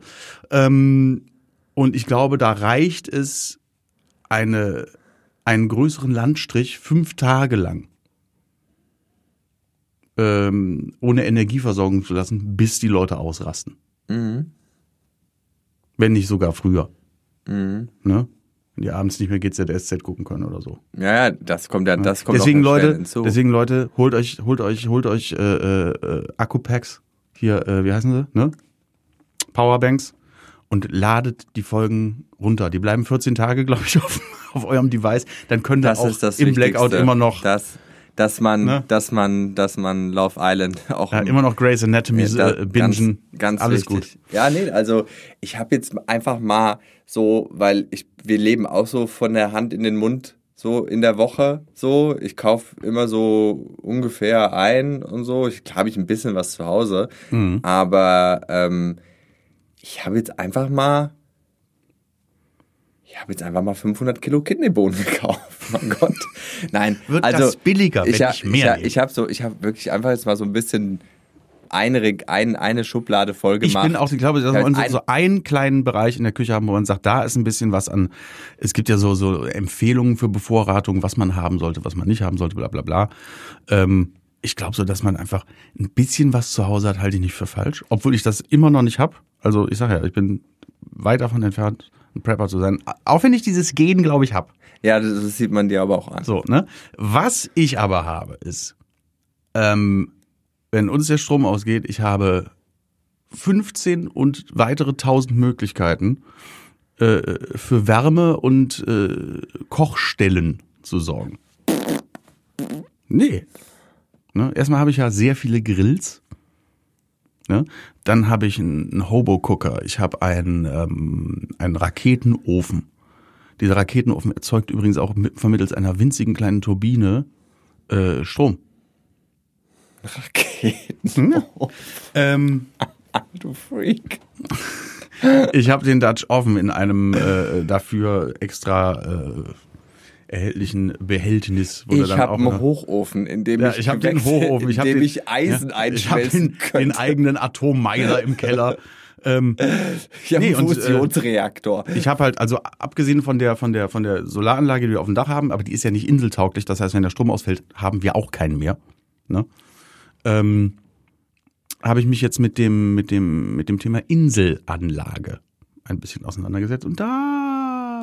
Ähm, und ich glaube, da reicht es, eine, einen größeren Landstrich fünf Tage lang ähm, ohne Energieversorgung zu lassen, bis die Leute ausrasten. Mhm. Wenn nicht sogar früher. Mhm. Ne? Wenn die abends nicht mehr GZSZ gucken können oder so. Ja, ja, das kommt ja, das kommt deswegen Leute, hinzu. deswegen Leute, holt euch, holt euch, holt euch äh, äh, Akkupacks hier, äh, wie heißen sie, ne? Powerbanks und ladet die Folgen runter. Die bleiben 14 Tage, glaube ich, auf, auf eurem Device. Dann könnt ihr das auch im Blackout Wichtigste. immer noch, das, dass man, Ne? dass man, dass man Love Island auch ja, immer noch Grey's Anatomy Ja, äh, bingen. Ganz, ganz alles wichtig. gut. Ja, nee, also ich habe jetzt einfach mal so, weil ich, wir leben auch so von der Hand in den Mund so in der Woche so. Ich kaufe immer so ungefähr ein und so. Ich habe ich ein bisschen was zu Hause, aber ähm, ich habe jetzt einfach mal ich habe jetzt einfach mal 500 Kilo Kidneybohnen gekauft. Mein Gott. Nein, Wird also das billiger, wenn ich, ich mehr Ich, ich habe so, ich habe wirklich einfach jetzt mal so ein bisschen eine, ein, eine Schublade voll Ich gemacht. bin auch, ich glaube, dass wir so, ein- so einen kleinen Bereich in der Küche haben, wo man sagt, da ist ein bisschen was an. Es gibt ja so, so Empfehlungen für Bevorratung, was man haben sollte, was man nicht haben sollte, bla bla bla. Ähm, ich glaube so, dass man einfach ein bisschen was zu Hause hat, halte ich nicht für falsch. Obwohl ich das immer noch nicht habe. Also ich sage ja, ich bin weit davon entfernt, ein Prepper zu sein. Auch wenn ich dieses Gen, glaube ich, habe. Ja, das, sieht man dir aber auch an. So, ne? Was ich aber habe, ist, ähm, wenn uns der Strom ausgeht, ich habe 15 und weitere 1000 Möglichkeiten äh, für Wärme und äh, Kochstellen zu sorgen. Nee. Ne? Erstmal habe ich ja sehr viele Grills. Ne? Dann habe ich einen, einen Hobo-Cooker. Ich habe einen, ähm, einen Raketenofen. Dieser Raketenofen erzeugt übrigens auch mit, vermittels einer winzigen kleinen Turbine äh, Strom. Raketen. Ähm, Du Freak. ich habe den Dutch Oven in einem äh, dafür extra äh, erhältlichen Behältnis. Wo Ich habe einen eine- Hochofen, in dem Ja, ich, ich habe den Hochofen, ich in dem den, ich Eisen ja, einschmelzen Ich habe den, den eigenen Atommeiler im Keller. Ähm, ich habe nee, einen und, äh, Fusionsreaktor. Ich habe halt, also abgesehen von der, von der, von der Solaranlage, die wir auf dem Dach haben, aber die ist ja nicht inseltauglich. Das heißt, wenn der Strom ausfällt, haben wir auch keinen mehr. Ne? Ähm, habe ich mich jetzt mit dem, mit dem, mit dem Thema Inselanlage ein bisschen auseinandergesetzt und da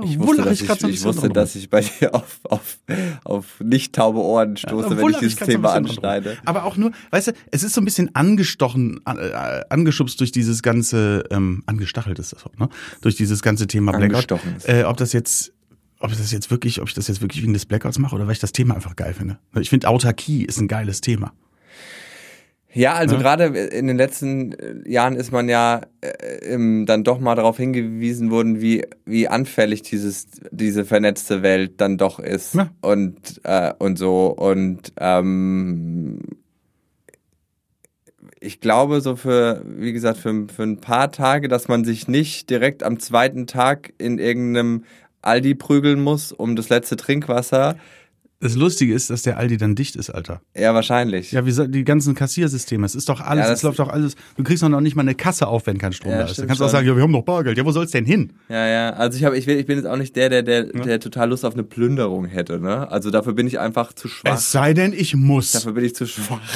ich wusste, dass ich, ich bisschen wusste, dass ich bei dir auf, auf, auf nicht taube Ohren stoße, Da wenn ich dieses Thema anschneide. Aber auch nur, weißt du, es ist so ein bisschen angestochen, äh, angeschubst durch dieses ganze, ähm, angestachelt ist das auch, ne? Durch dieses ganze Thema Blackout. Äh, ob das jetzt, ob das jetzt wirklich, ob ich das jetzt wirklich wegen des Blackouts mache oder weil ich das Thema einfach geil finde. Ich finde Autarkie ist ein geiles Thema. Ja, also Ne? gerade in den letzten äh, Jahren ist man ja äh, dann doch mal darauf hingewiesen worden, wie, wie anfällig dieses, diese vernetzte Welt dann doch ist. Ja. Und, äh, und so. Und ähm, ich glaube, so für, wie gesagt, für, für ein paar Tage, dass man sich nicht direkt am zweiten Tag in irgendeinem Aldi prügeln muss um das letzte Trinkwasser. Das Lustige ist, dass der Aldi dann dicht ist, Alter. Ja, wahrscheinlich. Ja, wie soll, die ganzen Kassiersysteme, es ist doch alles, Ja, es läuft doch alles. Du kriegst doch noch nicht mal eine Kasse auf, wenn kein Strom Ja, da ist. Da stimmt kannst du auch schon. sagen, ja, wir haben doch Bargeld. Ja, wo soll's denn hin? Ja, ja. Also ich habe, ich, will, ich bin jetzt auch nicht der, der, der, der total Lust auf eine Plünderung hätte, ne? Also dafür bin ich einfach zu schwach. Es sei denn, ich muss. Dafür bin ich zu schwach.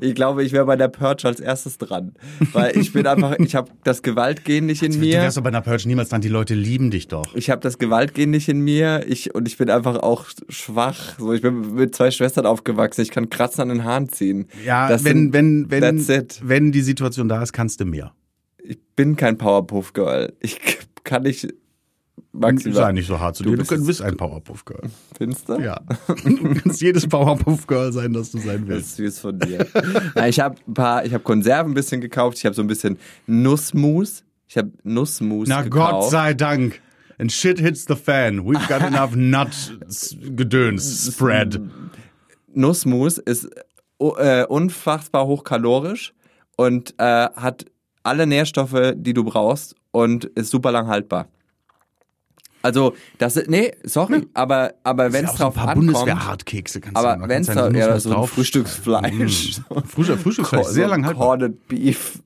Ich glaube, ich wäre bei der Purge als erstes dran. Weil ich bin einfach, ich habe das Gewaltgen nicht in Du mir. wärst doch bei einer Purge niemals dran, die Leute lieben dich doch. Ich habe das Gewaltgen nicht in mir. Ich, und ich bin einfach auch schwach. So, ich bin mit zwei Schwestern aufgewachsen. Ich kann Kratzen an den Haaren ziehen. Ja, Das wenn, sind- wenn, wenn, wenn die Situation da ist, kannst du mehr. Ich bin kein Powerpuff-Girl. Ich kann nicht maximal. Sei nicht so hart zu Du dir. Du bist es. bist ein Powerpuff-Girl. Findest du? Ja. Du kannst jedes Powerpuff-Girl sein, das du sein Das willst. ist süß von dir. Na, ich habe ein paar, ich habe Konserven ein bisschen gekauft. Ich habe so ein bisschen Nussmus. Ich habe Nussmus Na gekauft. Gott sei Dank. And shit hits the fan. We've got enough Nut-Gedöns spread. Nussmus ist äh, unfassbar hochkalorisch und äh, hat alle Nährstoffe, die du brauchst und ist super lang haltbar. Also, das ist, nee, sorry, aber, aber wenn es auch so ein drauf paar ankommt, Bundeswehr-Hartkekse kannst du aber da wenn es du ja, so ein drauf. Frühstücksfleisch. Mm. Frühstück, Frühstücksfleisch, sehr lang haltbar. Corned Beef.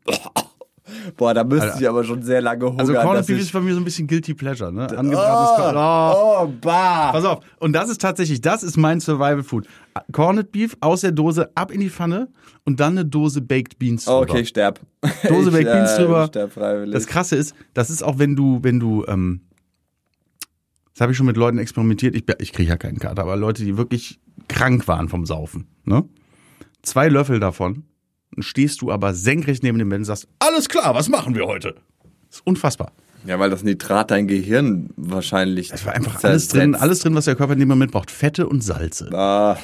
Boah, da müsste Alter. ich aber schon sehr lange hungern. Also Corned dass Beef ist bei mir so ein bisschen Guilty Pleasure, ne? Angebratenes Corn- Oh. Oh, bah. Pass auf, und das ist tatsächlich, das ist mein Survival Food. Corned Beef aus der Dose ab in die Pfanne und dann eine Dose Baked Beans drüber. Oh, okay, ich sterb. Dose ich, Baked Beans äh, drüber. Ich sterb freiwillig. Das Krasse ist, das ist auch, wenn du, wenn du, ähm, das habe ich schon mit Leuten experimentiert, ich, ich kriege ja keinen Kater, aber Leute, die wirklich krank waren vom Saufen, ne? Zwei Löffel davon, dann stehst du aber senkrecht neben dem Bett und sagst, alles klar, was machen wir heute? Das ist unfassbar. ja, weil das Nitrat dein Gehirn wahrscheinlich. Es war einfach alles drin, alles drin, was der Körper in dem Moment braucht. Fette und Salze. Ah.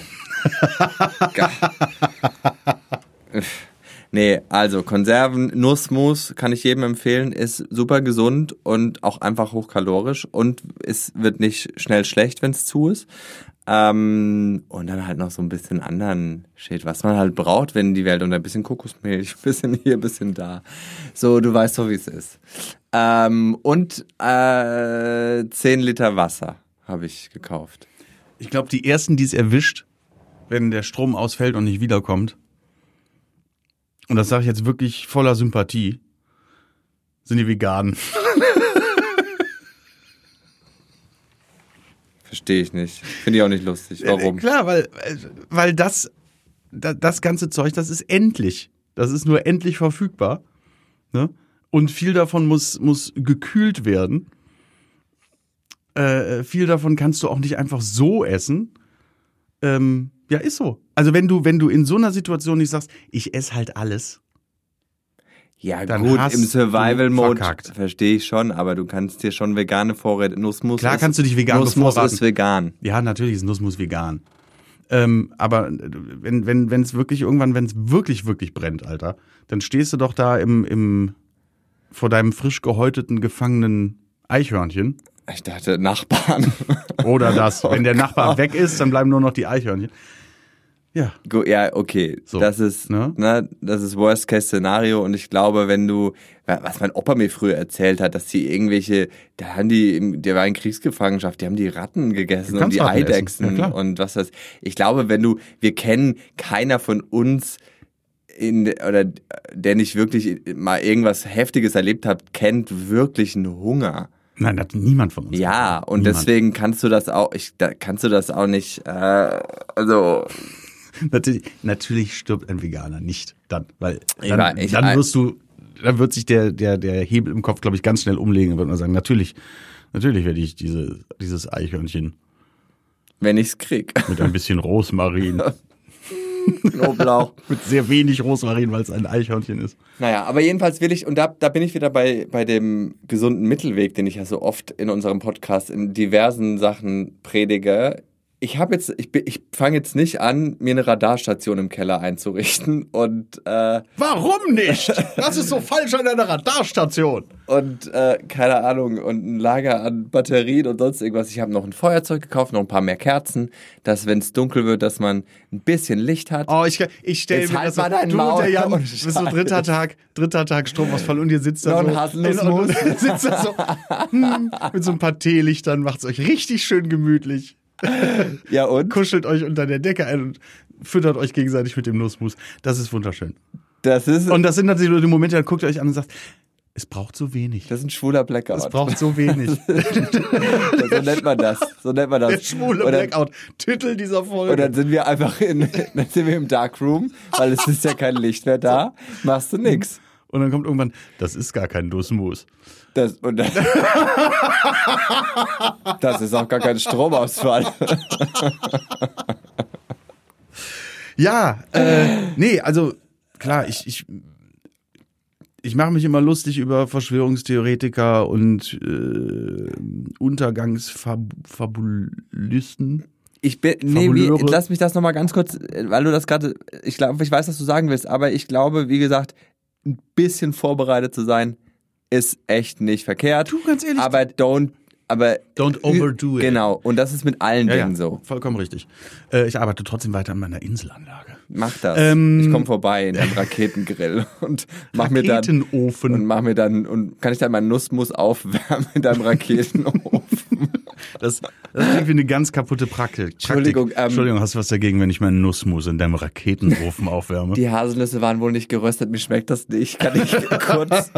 Nee, also Konserven, Nussmus kann ich jedem empfehlen, ist super gesund und auch einfach hochkalorisch und es wird nicht schnell schlecht, wenn es zu ist. Ähm, und dann halt noch so ein bisschen anderen Shit, was man halt braucht, wenn die Welt unter ein bisschen Kokosmilch, ein bisschen hier, ein bisschen da. So, du weißt doch, wie es ist. Ähm, und äh, 10 Liter Wasser habe ich gekauft. Ich glaube, die ersten, die es erwischt, wenn der Strom ausfällt und nicht wiederkommt, und das sage ich jetzt wirklich voller Sympathie, sind die Veganen. Verstehe ich nicht. Finde ich auch nicht lustig. Warum? Klar, weil, weil das, da- das ganze Zeug, das ist endlich. Das ist nur endlich verfügbar. Ne? Und viel davon muss, muss gekühlt werden. Äh, viel davon kannst du auch nicht einfach so essen. Ähm, ja, ist so. Also wenn du, wenn du in so einer Situation nicht sagst, ich esse halt alles. Ja, Dann gut, im Survival-Mode verstehe ich schon, aber du kannst dir schon vegane Vorräte. Nussmus Klar ist, kannst du dich vegan Nussmus bevorraten. ist vegan. Ja, natürlich ist Nussmus vegan. Ähm, aber wenn wenn wenn es wirklich irgendwann, wenn es wirklich wirklich brennt, Alter, dann stehst du doch da im im vor deinem frisch gehäuteten gefangenen Eichhörnchen Ich dachte, Nachbarn. oder das. Oh wenn der Nachbar Gott. weg ist, dann bleiben nur noch die Eichhörnchen. Ja, ja, okay. So, das ist, ne? ne? das ist Worst-Case-Szenario und ich glaube, wenn du, was mein Opa mir früher erzählt hat, dass die irgendwelche, da haben die, der war in Kriegsgefangenschaft, die haben die Ratten gegessen und die Ratten Eidechsen ja, und was das. Ich glaube, wenn du, wir kennen keiner von uns in, oder der nicht wirklich mal irgendwas Heftiges erlebt hat, kennt wirklich einen Hunger. nein, das hat niemand von uns. Ja, und Niemand. deswegen kannst du das auch, ich, da kannst du das auch nicht, äh, also Natürlich, natürlich stirbt ein Veganer nicht dann, weil Ich dann, war- ich- dann wirst du, dann wird sich der der der Hebel im Kopf, glaube ich, ganz schnell umlegen und wird man sagen, natürlich, natürlich werde ich diese dieses Eichhörnchen wenn ich's krieg. mit ein bisschen Rosmarin, Knoblauch. mit sehr wenig Rosmarin, weil es ein Eichhörnchen ist. Naja, aber jedenfalls will ich, und da, da bin ich wieder bei, bei dem gesunden Mittelweg, den ich ja so oft in unserem Podcast in diversen Sachen predige. Ich habe jetzt, ich, ich fange jetzt nicht an, mir eine Radarstation im Keller einzurichten und, äh, Warum nicht? Das ist so falsch an einer Radarstation. und äh, keine Ahnung, und ein Lager an Batterien und sonst irgendwas. Ich habe noch ein Feuerzeug gekauft, noch ein paar mehr Kerzen, dass, wenn es dunkel wird, dass man ein bisschen Licht hat. Oh, ich, ich stelle mir halt das so, mal du Maul und der Jan, und bist so Scheiß. dritter Tag, dritter Tag Stromausfall und ihr sitzt da so, Haselnussmus. und sitzt da so hm, mit so ein paar Teelichtern, macht's euch richtig schön gemütlich. Ja, und? kuschelt euch unter der Decke ein und füttert euch gegenseitig mit dem Nussmus. Das ist wunderschön. Das ist, Und das sind natürlich nur die Momente, da guckt ihr euch an und sagt, es braucht so wenig. das ist ein schwuler Blackout. Es braucht so wenig. so nennt man das. So nennt man das. Der schwule dann- Blackout. Titel dieser Folge. Und dann sind wir einfach in, dann sind wir im Darkroom, weil es ist ja kein Licht mehr da. Machst du nix. Und dann kommt irgendwann, das ist gar kein Nussmus. Das, und das ist auch gar kein Stromausfall. Ja, äh, nee, also klar, ich, ich, ich mache mich immer lustig über Verschwörungstheoretiker und äh, Untergangsfabulisten. Ich bin, nee, wie, lass mich das nochmal ganz kurz, weil du das gerade, ich glaube, ich weiß, was du sagen willst, aber ich glaube, wie gesagt, ein bisschen vorbereitet zu sein, ist echt nicht verkehrt. Du, ganz ehrlich, Aber don't, aber. Don't overdo it. Genau. Und das ist mit allen Ja, Dingen ja, so. vollkommen richtig. Äh, ich arbeite trotzdem weiter an meiner Inselanlage. Mach das. Ähm, ich komme vorbei in deinem Raketengrill und mach mir dann Raketenofen. und mach mir dann und kann ich dann meinen Nussmus aufwärmen in deinem Raketenofen. Das, das klingt wie eine ganz kaputte Praktik. Entschuldigung, ähm, Entschuldigung, hast du was dagegen, wenn ich meinen Nussmus in deinem Raketenofen aufwärme? Die Haselnüsse waren wohl nicht geröstet, mir schmeckt das nicht. Kann ich kurz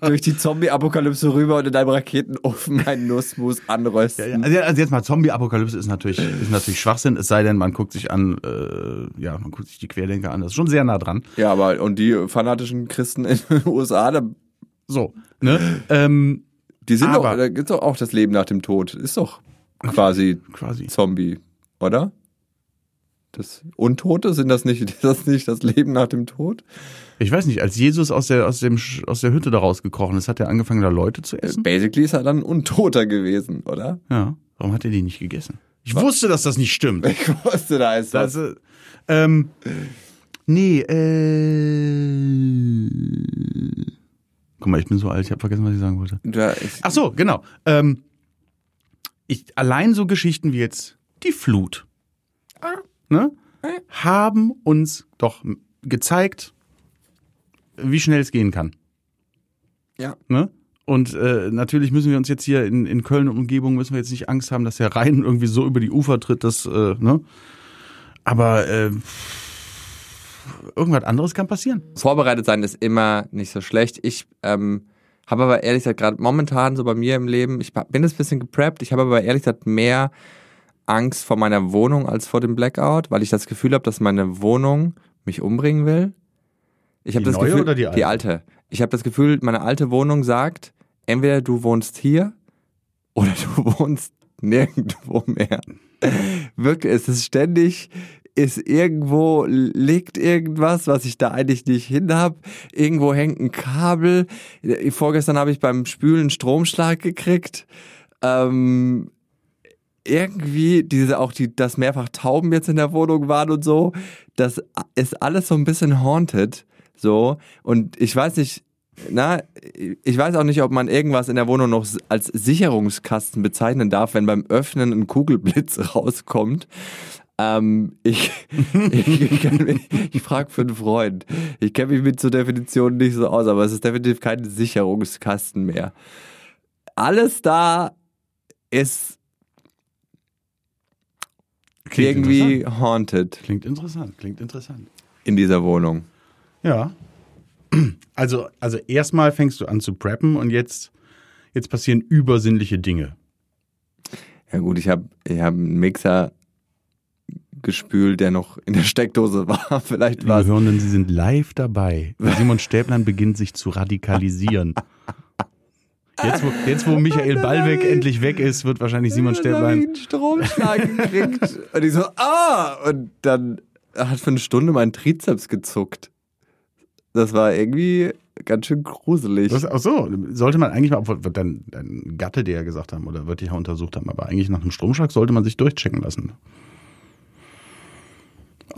durch die Zombie-Apokalypse rüber und in deinem Raketenofen meinen Nussmus anrösten? Also, also jetzt mal Zombie-Apokalypse ist natürlich, ist natürlich Schwachsinn, es sei denn, man guckt sich an, äh, ja, man guckt sich die Querdenker an, das ist schon sehr nah dran. Ja, aber und die fanatischen Christen in den USA, da, So, ne? ähm, die sind Aber- doch, da gibt's doch auch das Leben nach dem Tod. Ist doch quasi quasi. Zombie, oder? Das Untote sind das nicht, ist das nicht das Leben nach dem Tod? Ich weiß nicht, als Jesus aus der, aus dem, aus der Hütte da rausgekrochen ist, hat er angefangen, da Leute zu essen? Basically ist er dann ein Untoter gewesen, oder? Ja. Warum hat er die nicht gegessen? Ich wusste, dass das nicht stimmt. Ich wusste, da ist was. Das, äh, ähm, Nee, äh. Guck mal, ich bin so alt, ich habe vergessen, was ich sagen wollte. Da, ich, Ach so, genau. Ähm, ich, allein so Geschichten wie jetzt die Flut ne, haben uns doch gezeigt, wie schnell es gehen kann. ja. Ne? Und äh, natürlich müssen wir uns jetzt hier in, in Köln und Umgebung müssen wir jetzt nicht Angst haben, dass der Rhein irgendwie so über die Ufer tritt, dass, äh, ne? Aber äh, irgendwas anderes kann passieren. Vorbereitet sein ist immer nicht so schlecht. Ich ähm, habe aber ehrlich gesagt gerade momentan so bei mir im Leben, ich bin jetzt ein bisschen gepreppt, ich habe aber ehrlich gesagt mehr Angst vor meiner Wohnung als vor dem Blackout, weil ich das Gefühl habe, dass meine Wohnung mich umbringen will. Ich habe Die das neue Gefühl, oder die alte? die alte. Ich habe das Gefühl, meine alte Wohnung sagt, entweder du wohnst hier oder du wohnst nirgendwo mehr. Wirklich, es ist ständig, ist irgendwo, liegt irgendwas, was ich da eigentlich nicht hin hab. Irgendwo hängt ein Kabel. Vorgestern habe ich beim Spülen einen Stromschlag gekriegt. Ähm, irgendwie diese auch die dass mehrfach Tauben jetzt in der Wohnung waren und so, das ist alles so ein bisschen haunted so und ich weiß nicht na, ich weiß auch nicht, ob man irgendwas in der Wohnung noch als Sicherungskasten bezeichnen darf, wenn beim Öffnen ein Kugelblitz rauskommt. Ähm, ich ich, ich, ich frage für einen Freund. Ich kenne mich mit zur Definition nicht so aus, aber es ist definitiv kein Sicherungskasten mehr. Alles da ist irgendwie haunted Klingt interessant, klingt interessant. in dieser Wohnung. Ja. Also, also erstmal fängst du an zu preppen und jetzt, jetzt passieren übersinnliche Dinge. Ja gut, ich habe ich hab einen Mixer gespült, der noch in der Steckdose war. Vielleicht war es. Hörenden, Sie sind live dabei. Simon Stäblein beginnt sich zu radikalisieren. Jetzt wo, jetzt, wo Michael Ballweg endlich weg ist, wird wahrscheinlich Simon Stäblein. einen Stromschlag gekriegt. Und ich so, ah! Und dann hat für eine Stunde mein Trizeps gezuckt. Das war irgendwie ganz schön gruselig. Das, ach so, sollte man eigentlich mal, obwohl dein, dein Gatte dir ja gesagt haben oder wird dich ja untersucht haben, aber eigentlich nach einem Stromschlag sollte man sich durchchecken lassen.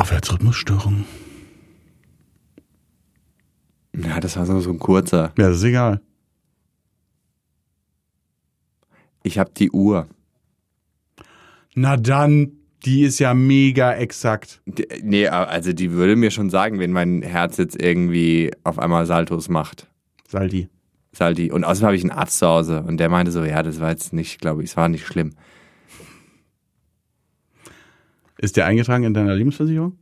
Aufwärtsrhythmusstörung. Ja, das war so, ein kurzer. Ja, das ist egal. Ich habe die Uhr. Na dann, die ist ja mega exakt. Die, nee, also die würde mir schon sagen, wenn mein Herz jetzt irgendwie auf einmal Saltos macht. Saldi. Saldi. Und außerdem habe ich einen Arzt zu Hause und der meinte so, ja, das war jetzt nicht, glaube ich, es war nicht schlimm. Ist der eingetragen in deiner Lebensversicherung?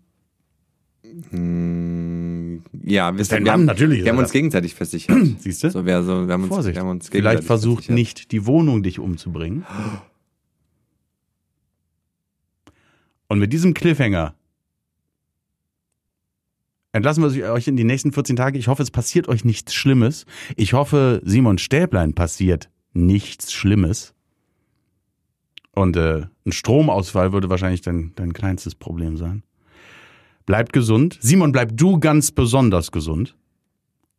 Hm, ja, wir, dein wir, haben, natürlich wir haben uns gegenseitig versichert. Siehst du? So, wir, so, wir haben uns, Vorsicht. Wir haben uns Vielleicht versucht versichert. nicht die Wohnung dich umzubringen. Und mit diesem Cliffhanger entlassen wir euch in die nächsten 14 Tage. Ich hoffe, es passiert euch nichts Schlimmes. Ich hoffe, Simon Stäblein passiert nichts Schlimmes. Und äh, ein Stromausfall würde wahrscheinlich dein, dein kleinstes Problem sein. Bleibt gesund. Simon, bleib du ganz besonders gesund.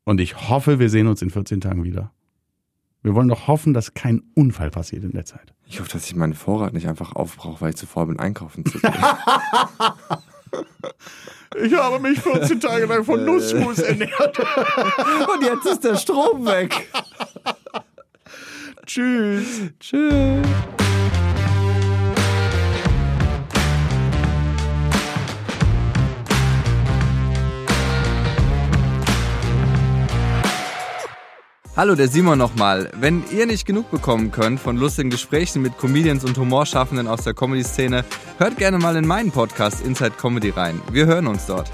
Und ich hoffe, wir sehen uns in 14 Tagen wieder. Wir wollen doch hoffen, dass kein Unfall passiert in der Zeit. Ich hoffe, dass ich meinen Vorrat nicht einfach aufbrauche, weil ich zu faul bin, einkaufen zu gehen. Ich habe mich 14 Tage lang von Nussmus ernährt. Und jetzt ist der Strom weg. Tschüss. Tschüss. Hallo, der Simon nochmal. Wenn ihr nicht genug bekommen könnt von lustigen Gesprächen mit Comedians und Humorschaffenden aus der Comedy-Szene, hört gerne mal in meinen Podcast Inside Comedy rein. Wir hören uns dort.